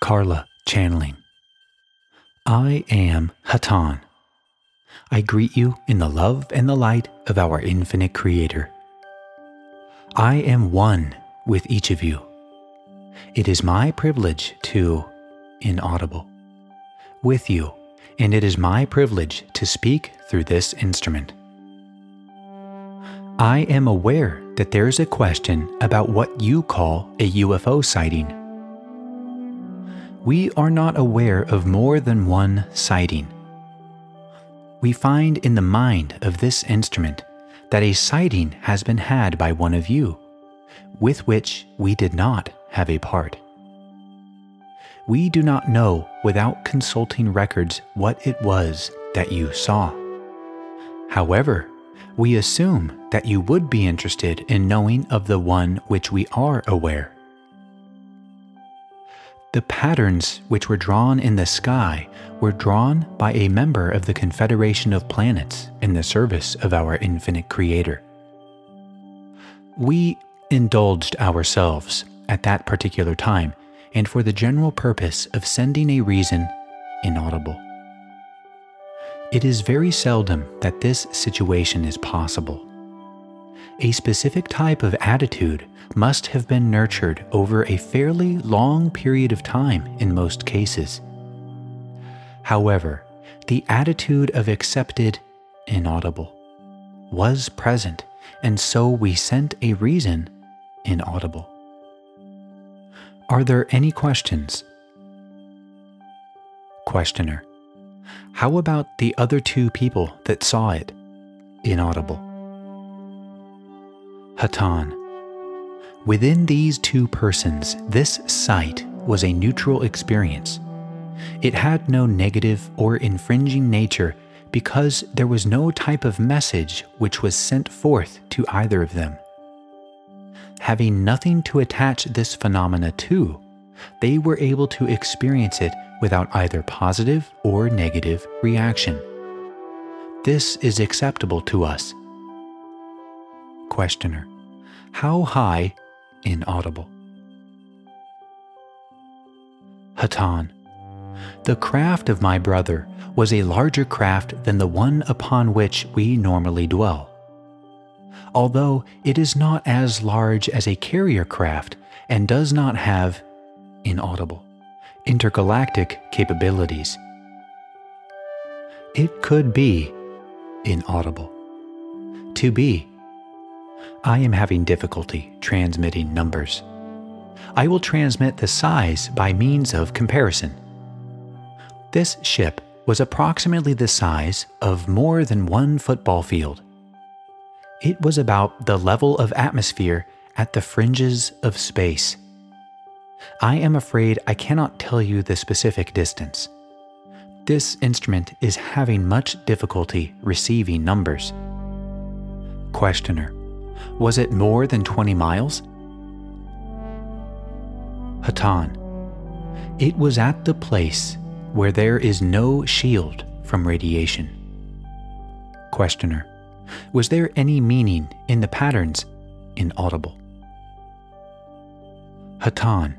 Carla channeling. I am Hatonn. I greet you in the love and the light of our infinite Creator. I am one with each of you. It is my privilege to, inaudible, with you, and it is my privilege to speak through this instrument. I am aware that there is a question about what you call a UFO sighting we are not aware of more than one sighting. We find in the mind of this instrument that a sighting has been had by one of you, with which we did not have a part. We do not know without consulting records what it was that you saw. However, we assume that you would be interested in knowing of the one which we are aware. The patterns which were drawn in the sky were drawn by a member of the Confederation of Planets in the service of our infinite Creator. We indulged ourselves at that particular time and for the general purpose of sending a reason inaudible. It is very seldom that this situation is possible. A specific type of attitude must have been nurtured over a fairly long period of time in most cases. However, the attitude of accepted inaudible was present, and so we sent a reason inaudible. Are there any questions? Questioner. How about the other two people that saw it? Inaudible. Hatonn. Within these two persons, this sight was a neutral experience. It had no negative or infringing nature because there was no type of message which was sent forth to either of them. Having nothing to attach this phenomena to, they were able to experience it without either positive or negative reaction. This is acceptable to us. Questioner How high inaudible. Hatonn. The craft of my brother was a larger craft than the one upon which we normally dwell. Although it is not as large as a carrier craft and does not have, inaudible, intergalactic capabilities. It could be inaudible. To be I am having difficulty transmitting numbers. I will transmit the size by means of comparison. This ship was approximately the size of more than one football field. It was about the level of atmosphere at the fringes of space. I am afraid I cannot tell you the specific distance. This instrument is having much difficulty receiving numbers. Questioner was it more than 20 miles? Hatonn. It was at the place where there is no shield from radiation. Questioner. Was there any meaning in the patterns inaudible? Hatonn.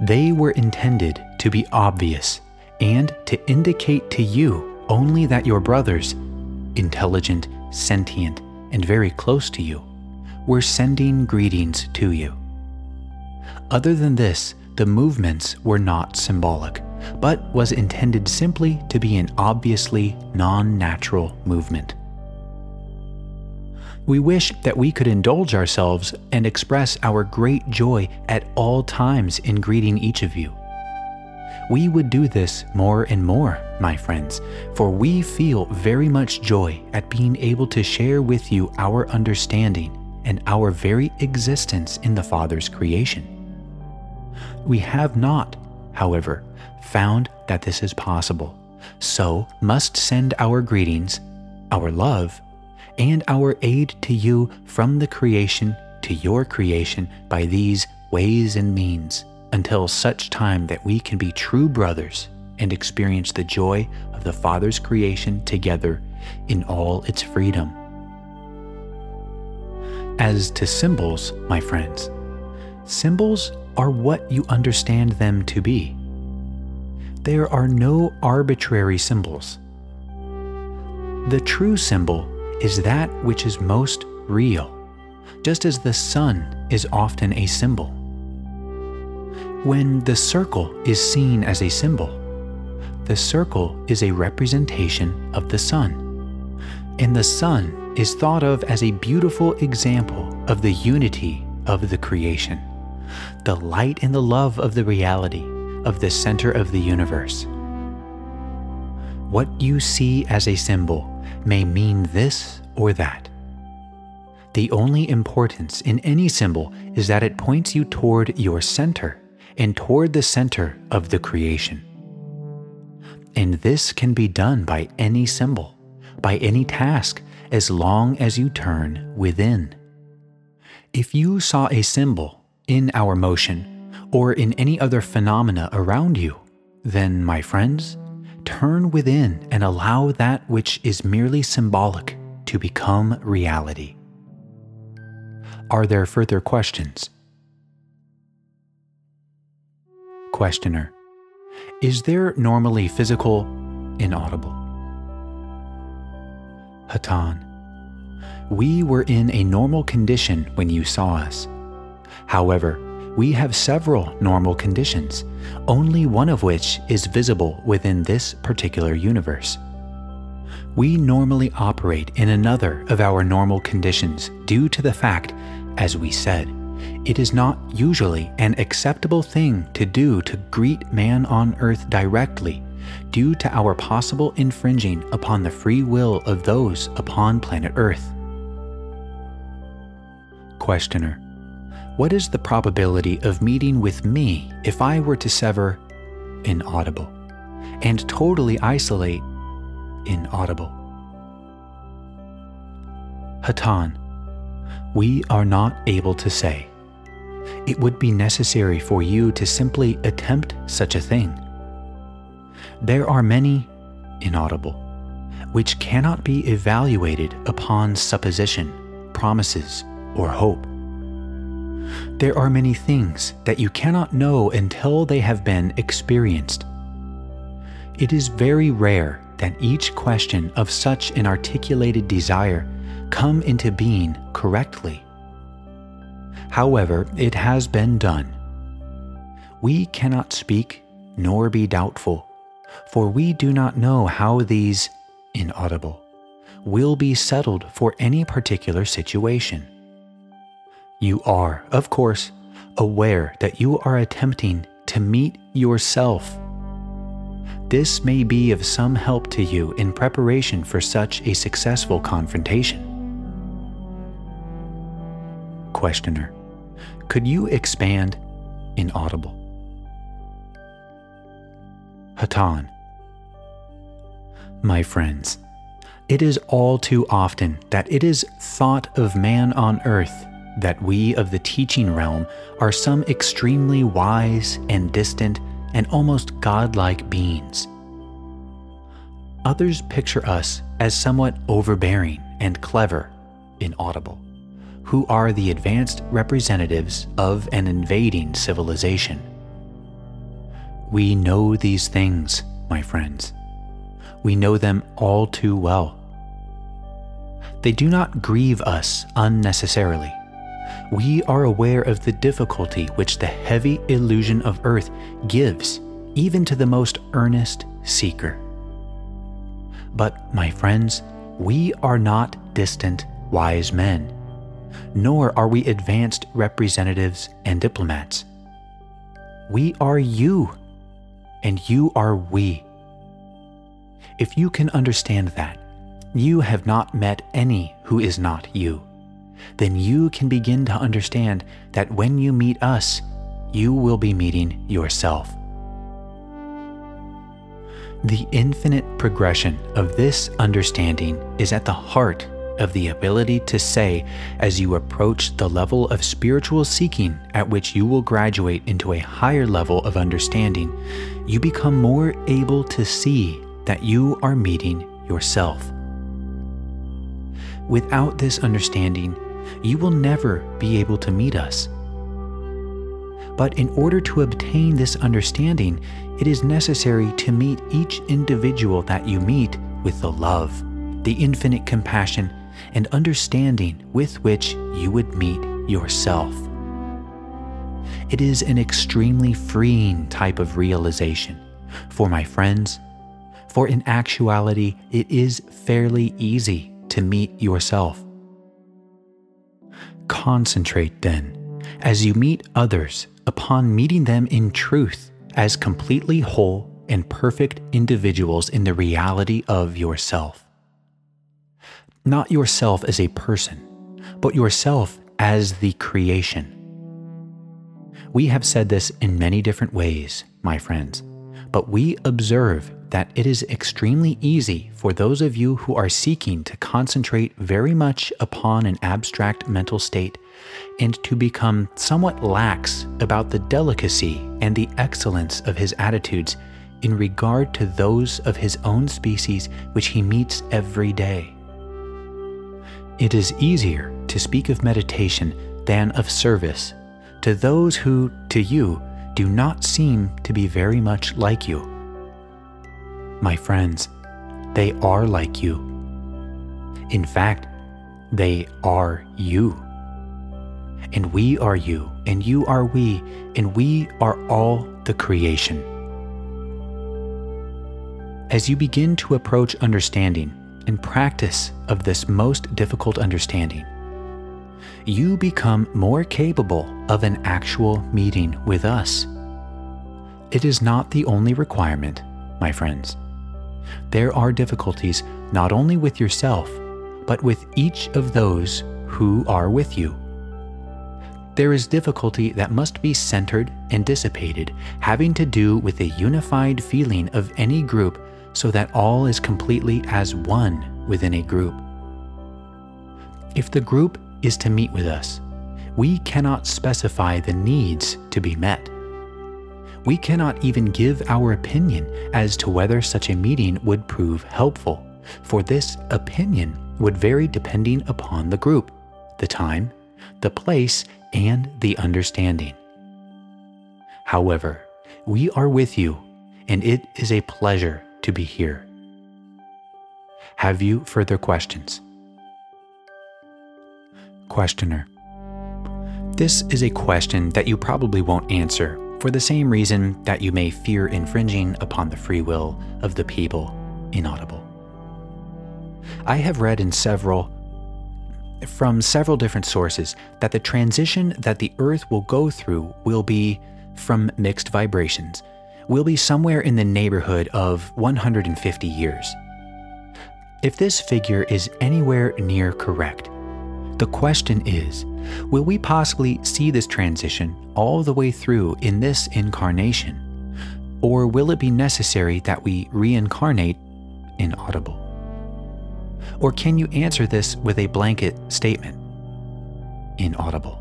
They were intended to be obvious and to indicate to you only that your brothers, intelligent, sentient, and very close to you, were sending greetings to you. Other than this, the movements were not symbolic, but was intended simply to be an obviously non natural movement. We wish that we could indulge ourselves and express our great joy at all times in greeting each of you we would do this more and more, my friends, for we feel very much joy at being able to share with you our understanding and our very existence in the Father's creation. We have not, however, found that this is possible, so must send our greetings, our love, and our aid to you from the creation to your creation by these ways and means until such time that we can be true brothers and experience the joy of the Father's creation together in all its freedom. As to symbols, my friends, Symbols are what you understand them to be. There are no arbitrary symbols. The true symbol is that which is most real, just as the sun is often a symbol. When the circle is seen as a symbol, the circle is a representation of the sun, and the sun is thought of as a beautiful example of the unity of the creation, the light and the love of the reality of the center of the universe. What you see as a symbol may mean this or that. The only importance in any symbol is that it points you toward your center and toward the center of the creation. And this can be done by any symbol, by any task, as long as you turn within. If you saw a symbol in our motion or in any other phenomena around you, then, my friends, turn within and allow that which is merely symbolic to become reality. Are there further questions? Questioner Is there normally physical, inaudible? Hatonn We were in a normal condition when you saw us. However, we have several normal conditions, only one of which is visible within this particular universe. We normally operate in another of our normal conditions due to the fact, as we said, it is not usually an acceptable thing to do to greet man on earth directly due to our possible infringing upon the free will of those upon planet Earth. Questioner what is the probability of meeting with me if I were to sever inaudible and totally isolate inaudible? Hatonn, we are not able to say. It would be necessary for you to simply attempt such a thing. There are many inaudible, which cannot be evaluated upon supposition, promises, or hope. There are many things that you cannot know until they have been experienced. It is very rare that each question of such an articulated desire come into being correctly. However, it has been done. We cannot speak nor be doubtful, for we do not know how these inaudible will be settled for any particular situation. You are, of course, aware that you are attempting to meet yourself. This may be of some help to you in preparation for such a successful confrontation. Questioner Could you expand inaudible? Hatonn. My friends, it is all too often that it is thought of man on earth that we of the teaching realm are some extremely wise and distant and almost godlike beings. Others picture us as somewhat overbearing and clever, inaudible, who are the advanced representatives of an invading civilization. We know these things, my friends. We know them all too well. They do not grieve us unnecessarily we are aware of the difficulty which the heavy illusion of earth gives even to the most earnest seeker. But, my friends, we are not distant, wise men, nor are we advanced representatives and diplomats. We are you, and you are we. If you can understand that, you have not met any who is not you then you can begin to understand that when you meet us, you will be meeting yourself. The infinite progression of this understanding is at the heart of the ability to say, as you approach the level of spiritual seeking at which you will graduate into a higher level of understanding, you become more able to see that you are meeting yourself. Without this understanding, you will never be able to meet us. But in order to obtain this understanding, it is necessary to meet each individual that you meet with the love, the infinite compassion, and understanding with which you would meet yourself. It is an extremely freeing type of realization for my friends, for in actuality, it is fairly easy to meet yourself. Concentrate then, as you meet others, upon meeting them in truth as completely whole and perfect individuals in the reality of yourself. Not yourself as a person, but yourself as the creation. We have said this in many different ways, my friends, but we observe that it is extremely easy for those of you who are seeking to concentrate very much upon an abstract mental state and to become somewhat lax about the delicacy and the excellence of his attitudes in regard to those of his own species which he meets every day. It is easier to speak of meditation than of service to those who, to you, do not seem to be very much like you. My friends, they are like you. In fact, they are you. And we are you, and you are we, and we are all the creation. As you begin to approach understanding and practice of this most difficult understanding, you become more capable of an actual meeting with us. It is not the only requirement, my friends. There are difficulties not only with yourself, but with each of those who are with you. There is difficulty that must be centered and dissipated, having to do with a unified feeling of any group so that all is completely as one within a group. If the group is to meet with us, we cannot specify the needs to be met. We cannot even give our opinion as to whether such a meeting would prove helpful, for this opinion would vary depending upon the group, the time, the place, and the understanding. However, we are with you, and it is a pleasure to be here. Have you further questions? Questioner. This is a question that you probably won't answer for the same reason that you may fear infringing upon the free will of the people inaudible. I have read in several from several different sources that the transition that the earth will go through will be from mixed vibrations will be somewhere in the neighborhood of 150 years. If this figure is anywhere near correct, the question is will we possibly see this transition all the way through in this incarnation? Or will it be necessary that we reincarnate inaudible? Or can you answer this with a blanket statement? Inaudible.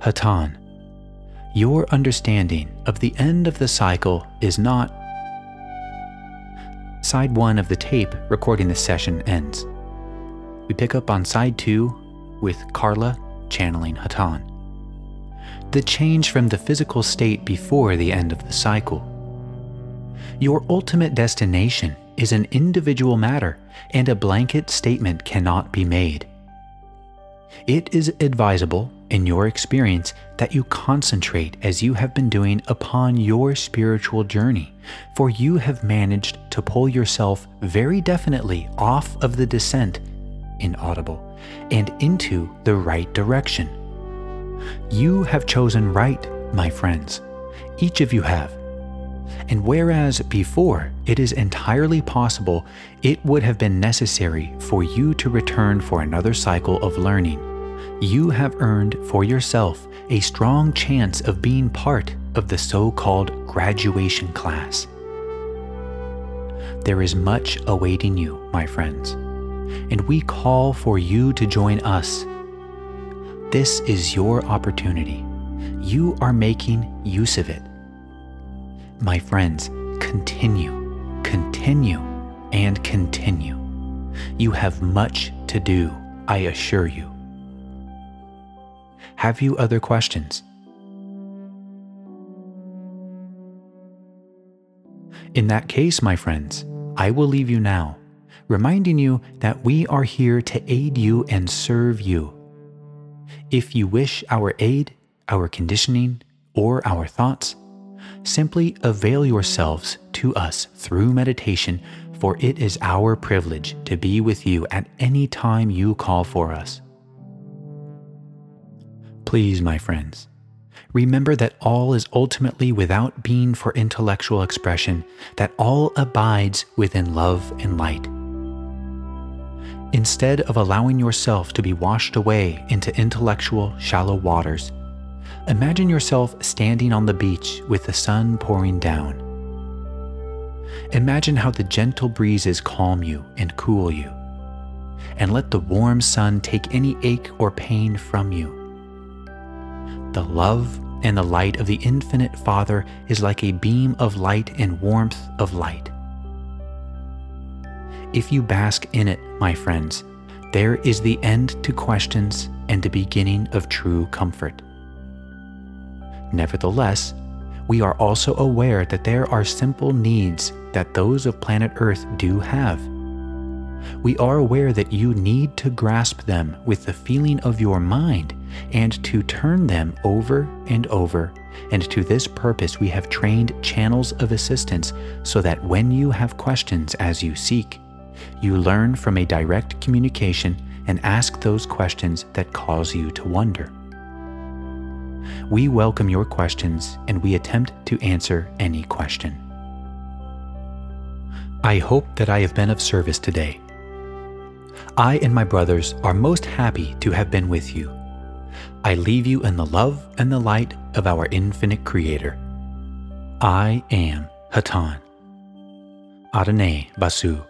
Hatonn, your understanding of the end of the cycle is not. Side 1 of the tape recording this session ends. We pick up on side 2 with Carla channeling Hatonn. The change from the physical state before the end of the cycle. Your ultimate destination is an individual matter, and a blanket statement cannot be made. It is advisable, in your experience, that you concentrate as you have been doing upon your spiritual journey, for you have managed to pull yourself very definitely off of the descent inaudible, and into the right direction. You have chosen right, my friends. Each of you have. And whereas before it is entirely possible it would have been necessary for you to return for another cycle of learning, you have earned for yourself a strong chance of being part of the so called graduation class. There is much awaiting you, my friends and we call for you to join us. This is your opportunity. You are making use of it. My friends, continue, continue, and continue. You have much to do, I assure you. Have you other questions? In that case, my friends, I will leave you now, reminding you that we are here to aid you and serve you. If you wish our aid, our conditioning, or our thoughts, simply avail yourselves to us through meditation, for it is our privilege to be with you at any time you call for us. Please, my friends, remember that all is ultimately without being for intellectual expression, that all abides within love and light. Instead of allowing yourself to be washed away into intellectual, shallow waters, imagine yourself standing on the beach with the sun pouring down. Imagine how the gentle breezes calm you and cool you, and let the warm sun take any ache or pain from you. The love and the light of the infinite Father is like a beam of light and warmth of light. If you bask in it, my friends, there is the end to questions and the beginning of true comfort. Nevertheless, we are also aware that there are simple needs that those of planet Earth do have. We are aware that you need to grasp them with the feeling of your mind and to turn them over and over. And to this purpose, we have trained channels of assistance so that when you have questions as you seek, you learn from a direct communication and ask those questions that cause you to wonder. We welcome your questions and we attempt to answer any question. I hope that I have been of service today. I and my brothers are most happy to have been with you. I leave you in the love and the light of our infinite Creator. I am Hatonn. Adonai vasu.